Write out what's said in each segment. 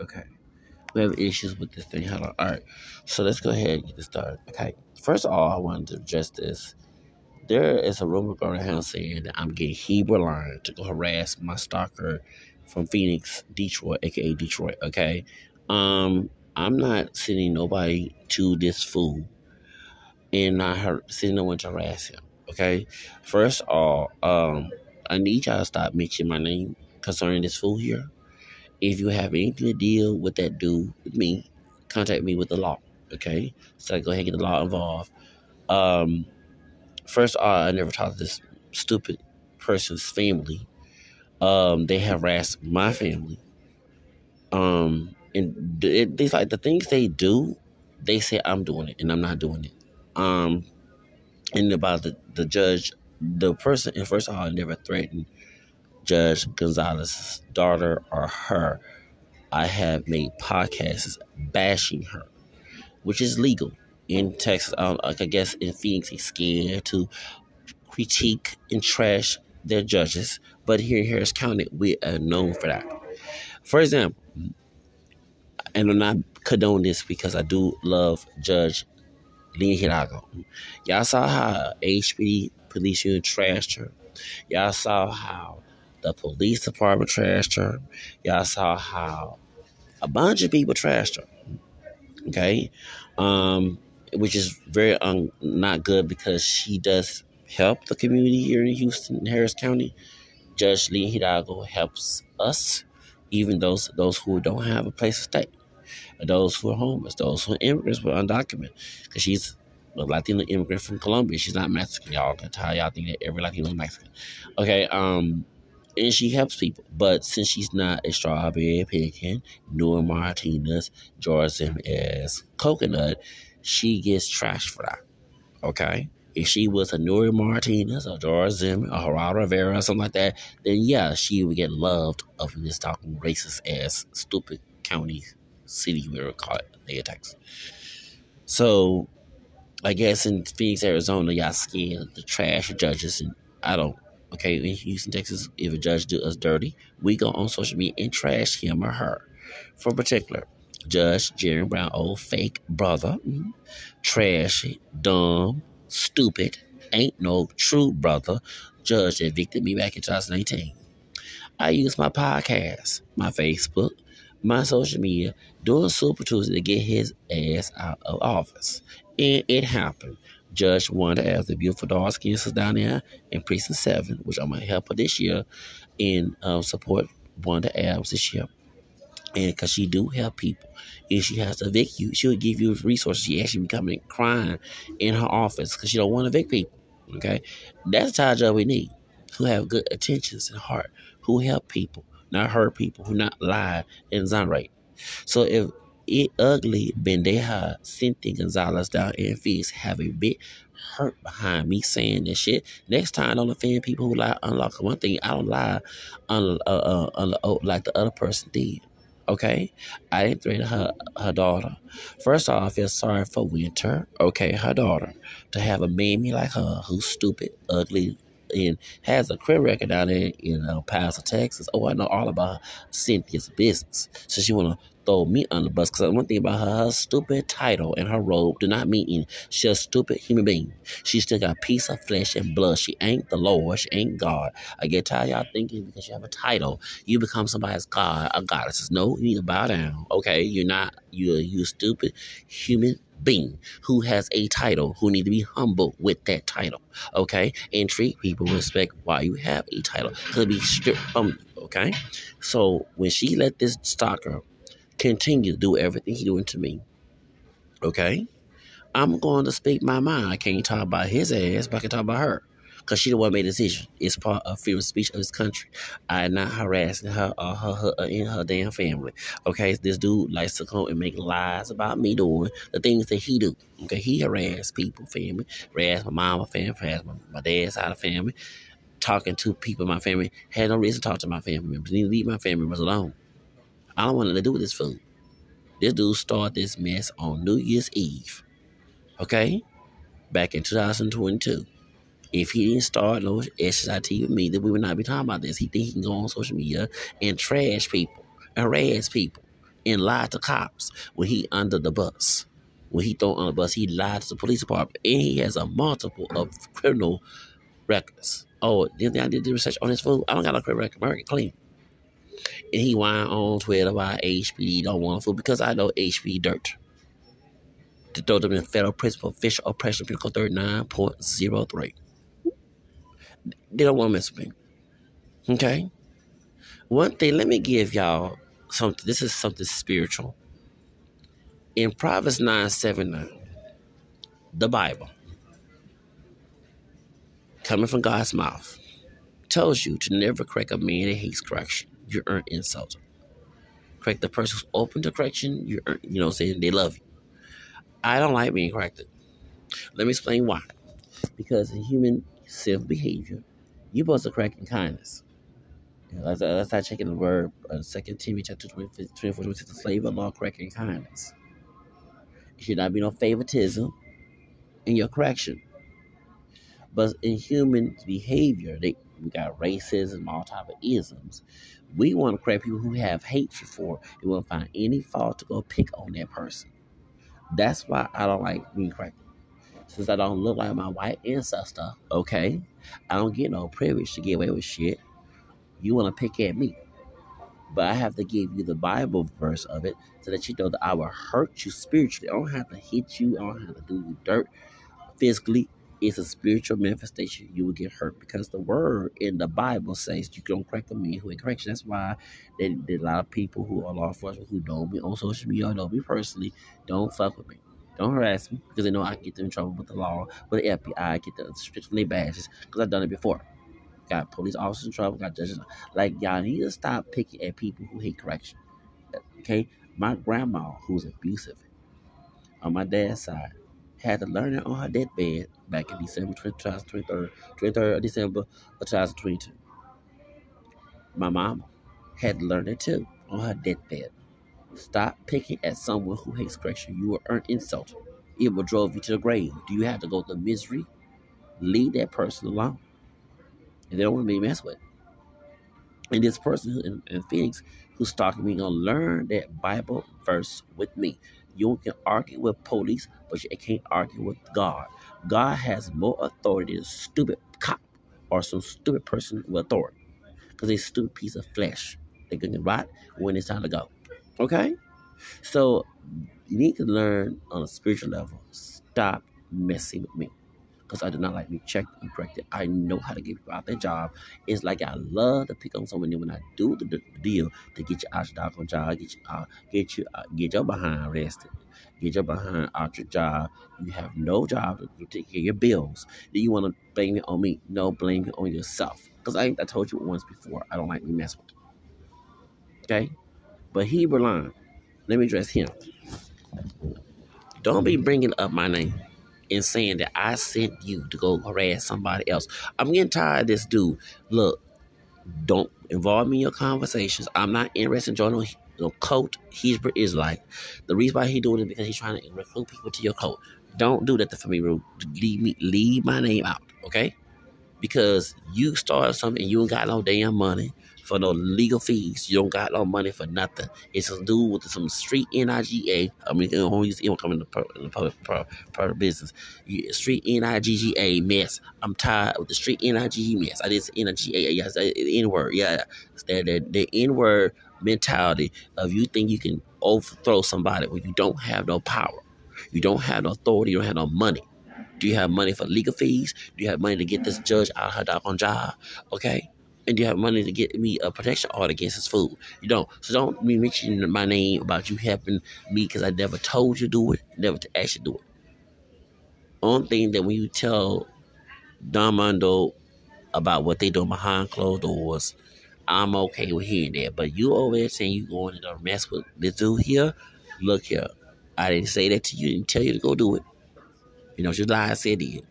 Okay. We have issues with this thing. Hold on. All right. So let's go ahead and get this started. Okay. First of all, I wanted to address this. There is a rumor going around saying that I'm getting Hebrew Lion to go harass my stalker from Phoenix, Detroit, aka Detroit. Okay. Um, I'm not sending nobody to this fool and not her sending no one to harass him. Okay. First of all, um, I need y'all to stop mentioning my name concerning this fool here. If you have anything to deal with that dude with me, contact me with the law. Okay. So I go ahead and get the law involved. Um, first of all, I never talked to this stupid person's family. Um, they harassed my family. Um, and it, it's like the things they do, they say I'm doing it, and I'm not doing it. Um, and about the, the judge, the person, and first of all, I never threatened Judge Gonzalez's daughter or her. I have made podcasts bashing her, which is legal in Texas. Um, like I guess in Phoenix, he's scared to critique and trash their judges, but here in Harris County, we are known for that. For example, and I'm not condone this because I do love Judge Lina Hidalgo. Y'all saw how HPD police unit trashed her. Y'all saw how the police department trashed her. Y'all saw how a bunch of people trashed her. Okay, um, which is very un- not good because she does help the community here in Houston, Harris County. Judge Lee Hidalgo helps us, even those those who don't have a place to stay, those who are homeless, those who are immigrants but undocumented. Because she's a Latino immigrant from Colombia. She's not Mexican. Y'all can tell y'all think that every Latino is Mexican. Okay, um, and she helps people. But since she's not a strawberry pecan, nor Martinez, George as coconut, she gets trashed for that. Okay? If she was a Nury Martinez or George Zimmer or Geraldo Rivera or something like that, then yeah, she would get loved of this talking racist ass stupid county city we would call it, Nigga Texas. So I guess in Phoenix, Arizona, y'all scared the trash judges and I don't Okay, in Houston, Texas, if a judge do us dirty, we go on social media and trash him or her. For particular, Judge Jerry Brown, old fake brother, mm, trashy, dumb, stupid, ain't no true brother. Judge evicted me back in 2019. I use my podcast, my Facebook, my social media, doing Super Tuesday to get his ass out of office. And it happened. Judge wanted to ask the beautiful dark skin sisters down there in Precinct 7, which I'm to help her this year and uh, support the abs this year. And because she do help people, and she has to evict you, she'll give you resources. She actually be coming crying in her office because she don't want to evict people. Okay, that's the type of job we need. Who have good intentions and heart, who help people, not hurt people, who not lie and exonerate. So if it ugly Bendeja Cynthia Gonzalez down in Phoenix have a bit hurt behind me saying this shit. Next time, don't offend people who lie unlock. One thing, I don't lie un, uh, uh, un, uh, like the other person did. Okay, I didn't threaten her her daughter. First off, I feel sorry for Winter. Okay, her daughter to have a mammy like her who's stupid, ugly, and has a credit record down there in El Paso, Texas. Oh, I know all about Cynthia's business. So she want throw me on the bus because one thing about her, her stupid title and her robe do not mean she's a stupid human being. She still got a piece of flesh and blood. She ain't the Lord. She ain't God. I get tired y'all thinking because you have a title, you become somebody's God, a goddess. No, you need to bow down. Okay, you're not. You're you stupid human being who has a title who need to be humble with that title okay and treat people respect while you have a title to be stripped from okay so when she let this stalker continue to do everything he's doing to me. Okay? I'm going to speak my mind. I can't talk about his ass, but I can talk about her. Because she the one made the decision. It's part of freedom of speech of this country. I am not harassing her or her, her, her in her damn family. Okay? This dude likes to come and make lies about me doing the things that he do. Okay? He harass people, family. Harass my mama family, harass my, my dad's side of family. Talking to people in my family. Had no reason to talk to my family members. Need to leave my family members alone. I don't want nothing to do with this food. This dude started this mess on New Year's Eve. Okay? Back in 2022. If he didn't start no SIT with me, then we would not be talking about this. He think he can go on social media and trash people. harass people and lie to cops when he under the bus. When he thrown on the bus, he lied to the police department, and he has a multiple of criminal records. Oh, then I did the research on his food. I don't got no criminal record. American clean. And he whined on Twitter about HPD don't want food because I know HPD dirt. To throw them in federal prison for official oppression, Code 39.03. They don't want to mess with me. Okay? One thing, let me give y'all something. This is something spiritual. In Proverbs 9 7 9, the Bible, coming from God's mouth, tells you to never correct a man that hates correction. You earn insult. Correct the person who's open to correction, you earn, you know, saying they love you. I don't like being corrected. Let me explain why. Because in human self behavior, you're supposed to correct in kindness. Let's, let's start checking the word, uh, 2 Timothy chapter 20, 24, 26, the slave of law, correcting kindness. It should not be no favoritism in your correction. But in human behavior, they, we got racism, all type of isms. We want to correct people who have hatred for. We won't find any fault to go pick on that person. That's why I don't like being corrected. Since I don't look like my white ancestor, okay, I don't get no privilege to get away with shit. You want to pick at me. But I have to give you the Bible verse of it so that you know that I will hurt you spiritually. I don't have to hit you. I don't have to do you dirt physically. It's a spiritual manifestation. You will get hurt because the word in the Bible says you don't correct a man who ain't correction. That's why there, there a lot of people who are law enforcement who know me on social media or know me personally don't fuck with me. Don't harass me because they know I get them in trouble with the law, with the FBI, I get the their badges because I've done it before got police officers in trouble, got judges. Like y'all need to stop picking at people who hate correction. Okay, my grandma, who's abusive, on my dad's side, had to learn it on her deathbed back in December 2023, 23rd of December of 2022. My mama had to learn it too on her deathbed. Stop picking at someone who hates correction. You will earn insult. It will drive you to the grave. Do you have to go to misery? Leave that person alone and they don't want to be messed with. And this person in, in Phoenix who's stalking me gonna learn that Bible verse with me. You can argue with police, but you can't argue with God. God has more authority than a stupid cop or some stupid person with authority. Because they're a stupid piece of flesh. They're gonna rot when it's time to go. Okay? So you need to learn on a spiritual level. Stop messing with me because I do not like being checked and corrected. I know how to get people out their job. It's like I love to pick on someone. when I do the, the, deal to get you out your dog on job, get you uh, get you uh, get your behind arrested, get your behind out your job. You have no job to take care of your bills. Do you want to blame it on me? No, blame it on yourself. Because I I told you once before, I don't like me mess with. Okay, but Hebrew Lion. Let me address him. Don't be bringing up my name and saying that I sent you to go harass somebody else. I'm getting tired of this dude. Look, don't involve me in your conversations. I'm not interested in joining no cult Hebrew like The reason why he doing it because he's trying to recruit people to your cult. Don't do that for me. Leave me, leave my name out, okay? Because you started something and you ain't got no damn money for no legal fees. You don't got no money for nothing. It's to do with some street NIGA. I mean, in the, in the public, public business. Street NIGGA mess. I'm tired of the street NIGA mess. I did NIGA. Yes, the N word. Yeah, that the, the N word mentality of you think you can overthrow somebody when you don't have no power. You don't have no authority. You don't have no money. Do you have money for legal fees? Do you have money to get this judge out of her dog on job? Okay and you have money to get me a protection order against his food. You don't. So don't be mentioning my name about you helping me because I never told you to do it, never to actually do it. Only thing that when you tell Don Mondo about what they doing behind closed doors, I'm okay with hearing that. But you over there saying you going to mess with this dude here, look here. I didn't say that to you, didn't tell you to go do it. You know, just lie I said it.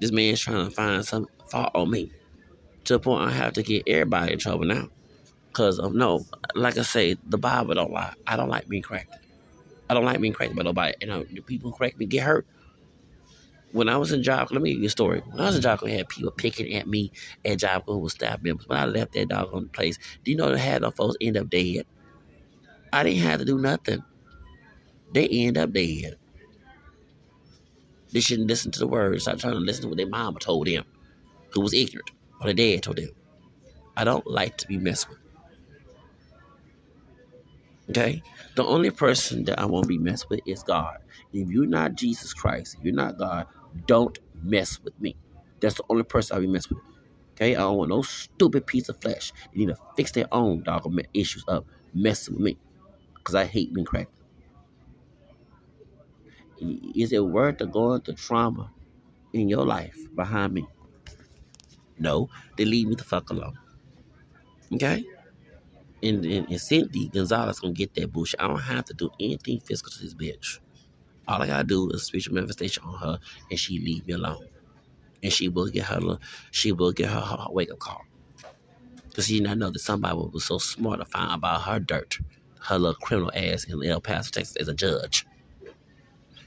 This man's trying to find some fault on me to the point I have to get everybody in trouble now. Cause of no, like I say, the Bible don't lie. I don't like being cracked. I don't like being cracked by nobody. You know, the people who crack me get hurt. When I was in Job, let me give you a story. When I was in Job, I had people picking at me at Job who was staff members. When I left that dog on the place, do you know they had no folks end up dead? I didn't have to do nothing. They end up dead. They shouldn't listen to the words. Stop trying to listen to what their mama told them, who was ignorant, or their dad told them. I don't like to be messed with. Okay? The only person that I won't be messed with is God. If you're not Jesus Christ, if you're not God, don't mess with me. That's the only person I'll be messed with. Okay? I don't want no stupid piece of flesh. They need to fix their own dog issues up messing with me. Because I hate being cracked. Is it worth the going through trauma in your life behind me? No. They leave me the fuck alone. Okay? And, and, and Cindy Gonzalez gonna get that bullshit. I don't have to do anything physical to this bitch. All I gotta do is spiritual manifestation on her, and she leave me alone. And she will get her, she will get her, her wake up call. Cause she did not know that somebody was so smart to find about her dirt, her little criminal ass in El Paso, Texas, as a judge.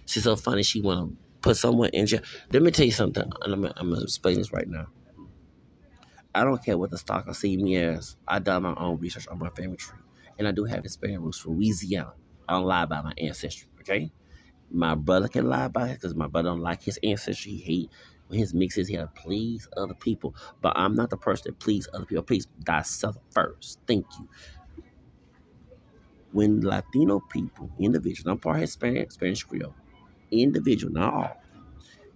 She's so funny. She wanna put someone in jail. Let me tell you something. I'm, I'm gonna explain this right now. I don't care what the stalker see me as. I done my own research on my family tree. And I do have Hispanic roots from Louisiana. I don't lie about my ancestry, okay? My brother can lie about it because my brother don't like his ancestry. He hate his mixes he had to please other people. But I'm not the person that please other people. Please thyself first. Thank you. When Latino people, individuals, I'm part Hispanic, Spanish Creole, individual, not all,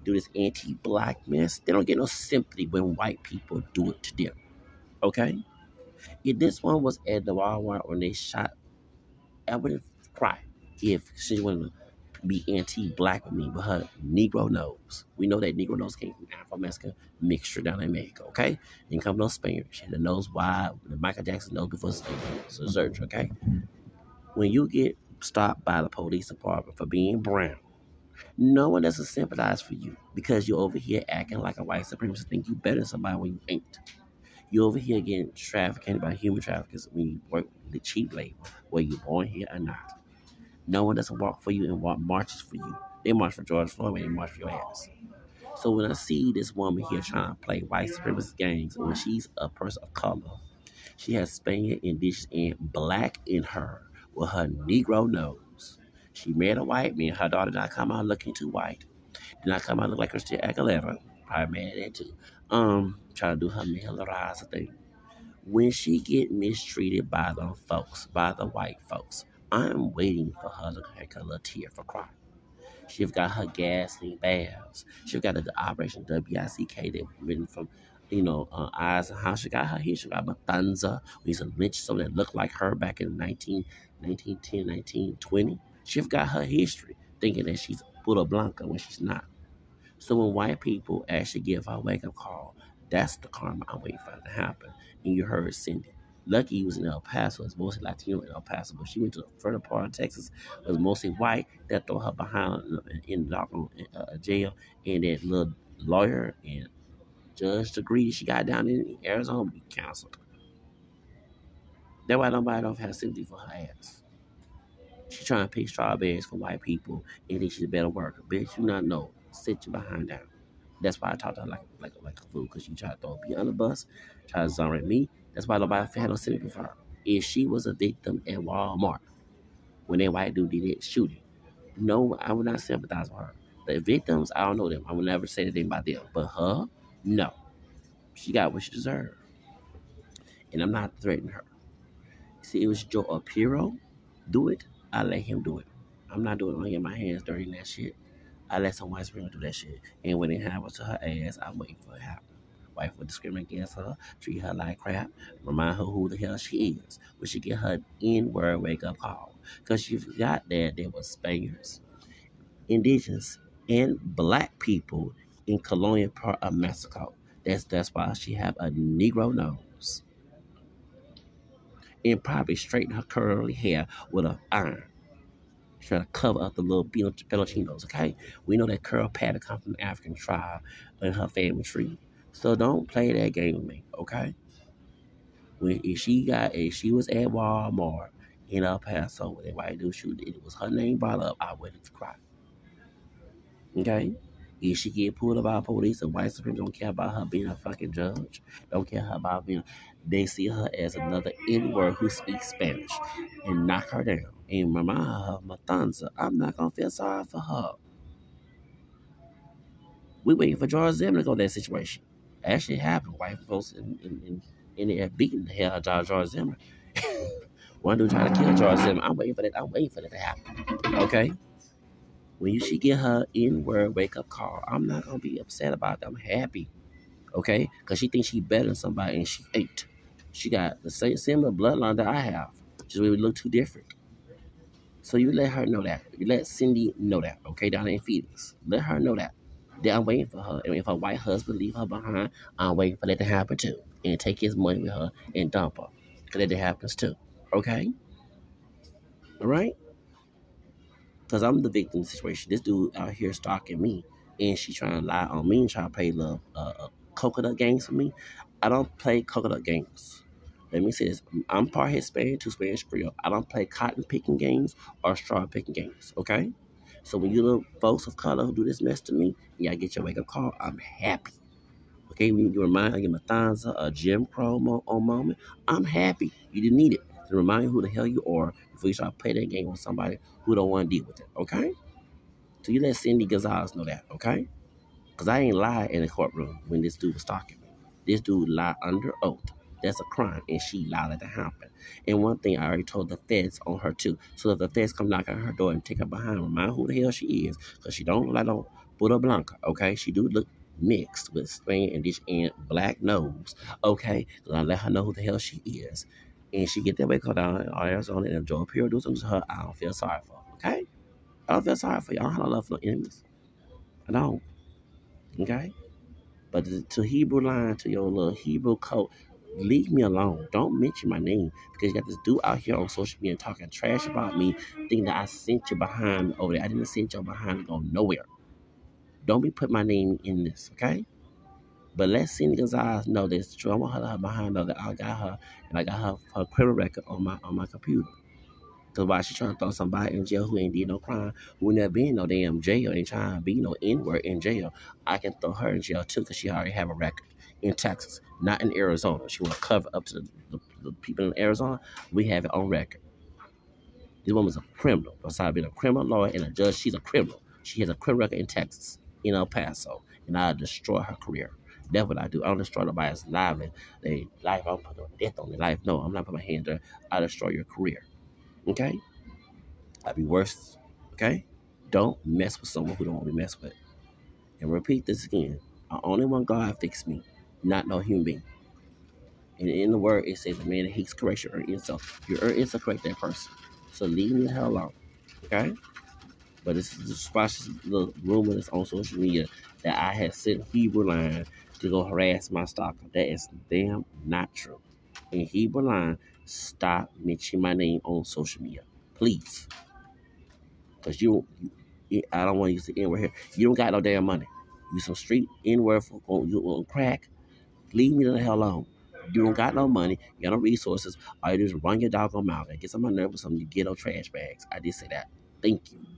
do this anti-blackness, they don't get no sympathy when white people do it to them. Okay? If this one was at the Walmart when they shot, I would cry if she wanted to be anti-black with me, but her Negro nose. We know that Negro nose came from Afro-Mexican mixture down in Mexico, okay? Didn't come no Spaniard. She had the nose wide, the Michael Jackson nose before So search, okay? When you get stopped by the police department for being brown, no one doesn't sympathize for you because you're over here acting like a white supremacist, think you better than somebody when you ain't. You're over here getting trafficked by human traffickers when you work the cheap labor, whether you're born here or not. No one doesn't walk for you and walk marches for you. They march for George Floyd, they march for your ass. So when I see this woman here trying to play white supremacist games, when she's a person of color, she has Spaniard, indigenous, and black in her with her Negro nose. She married a white man. Her daughter did not come out looking too white. Did not come out look like Christina Aguilera. Probably mad at too. Um, trying to do her Melorizer thing. When she get mistreated by the folks, by the white folks, I'm waiting for her to take a little tear for crying. She've got her gassing baths. She've got the Operation WICK that written from, you know, uh, Eisenhower. She got her here. She got Matanza. We used to lynch someone that looked like her back in 19, 1910, 1920. She's got her history thinking that she's Buddha Blanca when she's not. So when white people actually give her a wake up call, that's the karma I'm waiting for to happen. And you heard Cindy. Lucky was in El Paso. It's mostly Latino in El Paso, but she went to the further part of Texas. It was mostly white that throw her behind in the uh, jail. And that little lawyer and judge degree she got down in Arizona be canceled. That's why nobody don't have sympathy for her ass. She's trying to pick strawberries for white people and then she's a better worker. Bitch, you not know. Sit your behind down. That's why I talk to her like like like a fool, because she tried to throw me on the bus, try to exonerate me. That's why nobody had no sympathy for her. If she was a victim at Walmart when that white dude did that shooting, no, I would not sympathize with her. The victims, I don't know them. I would never say anything about them. But her, no. She got what she deserved. And I'm not threatening her. See, it was Joe Arpaio do it. I let him do it. I'm not doing it. I'm get my hands dirty in that shit. I let some white sprinkle do that shit. And when it happens to her ass, I'm waiting for it to happen. Wife would discriminate against her, treat her like crap, remind her who the hell she is. When she get her N-word wake-up call. Because she forgot that there was Spaniards, indigenous, and black people in colonial part of Mexico. That's that's why she have a Negro nose and probably straighten her curly hair with a iron. Trying to cover up the little pelochinos, okay? We know that curl pattern comes from the African tribe in her family tree. So don't play that game with me, okay? When if she got if she was at Walmart in El Paso with that white dude it was her name brought up, I wouldn't cry. Okay? If she get pulled up by police and white supremacists don't care about her being a fucking judge, don't care about being, they see her as another N-word who speaks Spanish and knock her down and remind her, Matanza, I'm not gonna feel sorry for her. We waiting for George Zimmer to go that situation. Actually happened. White folks in, in, in, in there beating the hell out of George Zimmer. One dude trying to kill George Zimmer. I'm waiting for that. I'm waiting for that to happen. Okay? When you she get her N-word wake up call, I'm not gonna be upset about that. I'm happy. Okay? Because she thinks she better than somebody and she ain't. She got the same similar bloodline that I have. Just we look too different. So you let her know that. You let Cindy know that, okay, down in Phoenix. Let her know that. That I'm waiting for her. And if her white husband leave her behind, I'm waiting for that to happen too. And take his money with her and dump her. Because that happens too. Okay? All right? Because I'm the victim situation. This dude out here stalking me. And she trying to lie on me and trying to play love uh, uh, coconut games for me. I don't play coconut games. Let me say this. I'm part Hispanic, two Spanish Creole. I don't play cotton picking games or straw picking games, okay? So when you little folks of color who do this mess to me, yeah, I get your wake up call, I'm happy. Okay, when you remind me of Matanza, a Jim Crow mo- moment, I'm happy. You didn't need it to remind you who the hell you are before you start playing that game with somebody who don't want to deal with it, okay? So you let Cindy Gonzalez know that, okay? Because I ain't lied in the courtroom when this dude was talking. This dude lied under oath. That's a crime, and she allowed it to happen. And one thing I already told the feds on her too. So if the feds come knock on her door and take her behind, remind who the hell she is, because she don't look like no Buddha Blanca. Okay, she do look mixed with Spain and black nose. Okay, I let her know who the hell she is, and she get that way call down in Arizona and Joe Pure do something to her. I don't feel sorry for. Okay, I don't feel sorry for you. I don't have no love for no enemies. I don't. Okay. But to Hebrew Lion, to your little Hebrew code, leave me alone. Don't mention my name because you got this dude out here on social media talking trash about me, thinking that I sent you behind over there. I didn't send you behind to go nowhere. Don't be put my name in this, okay? But let Cindy Gonzalez know this true. I want her, her behind know that I got her and I got her her criminal record on my on my computer. Cause why she trying to throw somebody in jail who ain't did no crime, who never been in no damn jail, ain't trying to be no N-word in jail. I can throw her in jail too, cause she already have a record in Texas, not in Arizona. She want to cover up to the, the, the, people in Arizona. We have it on record. This woman's a criminal. Besides being a criminal lawyer and a judge, she's a criminal. She has a criminal record in Texas, in El Paso, and I destroy her career. That's what I do. I don't destroy nobody's life. They life. I don't put no death on their life. No, I'm not putting my hand there. I'll destroy your career. Okay? I'd be worse. Okay? Don't mess with someone who don't want to be messed with. And repeat this again. I only want God to fix me, not no human being. And in the word, it says a man hates correction or insult. Your earn insult correct that person. So leave me the hell alone. Okay? But this is just watch little rumor that's on social media that I had sent Hebrew Lion to go harass my stalker. That is damn not true. In Hebrew Lion, stop mentioning my name on social media. Please. Because you, you, I don't want to use the N word here. You don't got no damn money. You some street N word for you on crack. Leave me the hell alone. You don't got no money, you got no resources. All you do is run your dog on mouth and get some of my nerve with some ghetto trash bags. I did say that. Thank you.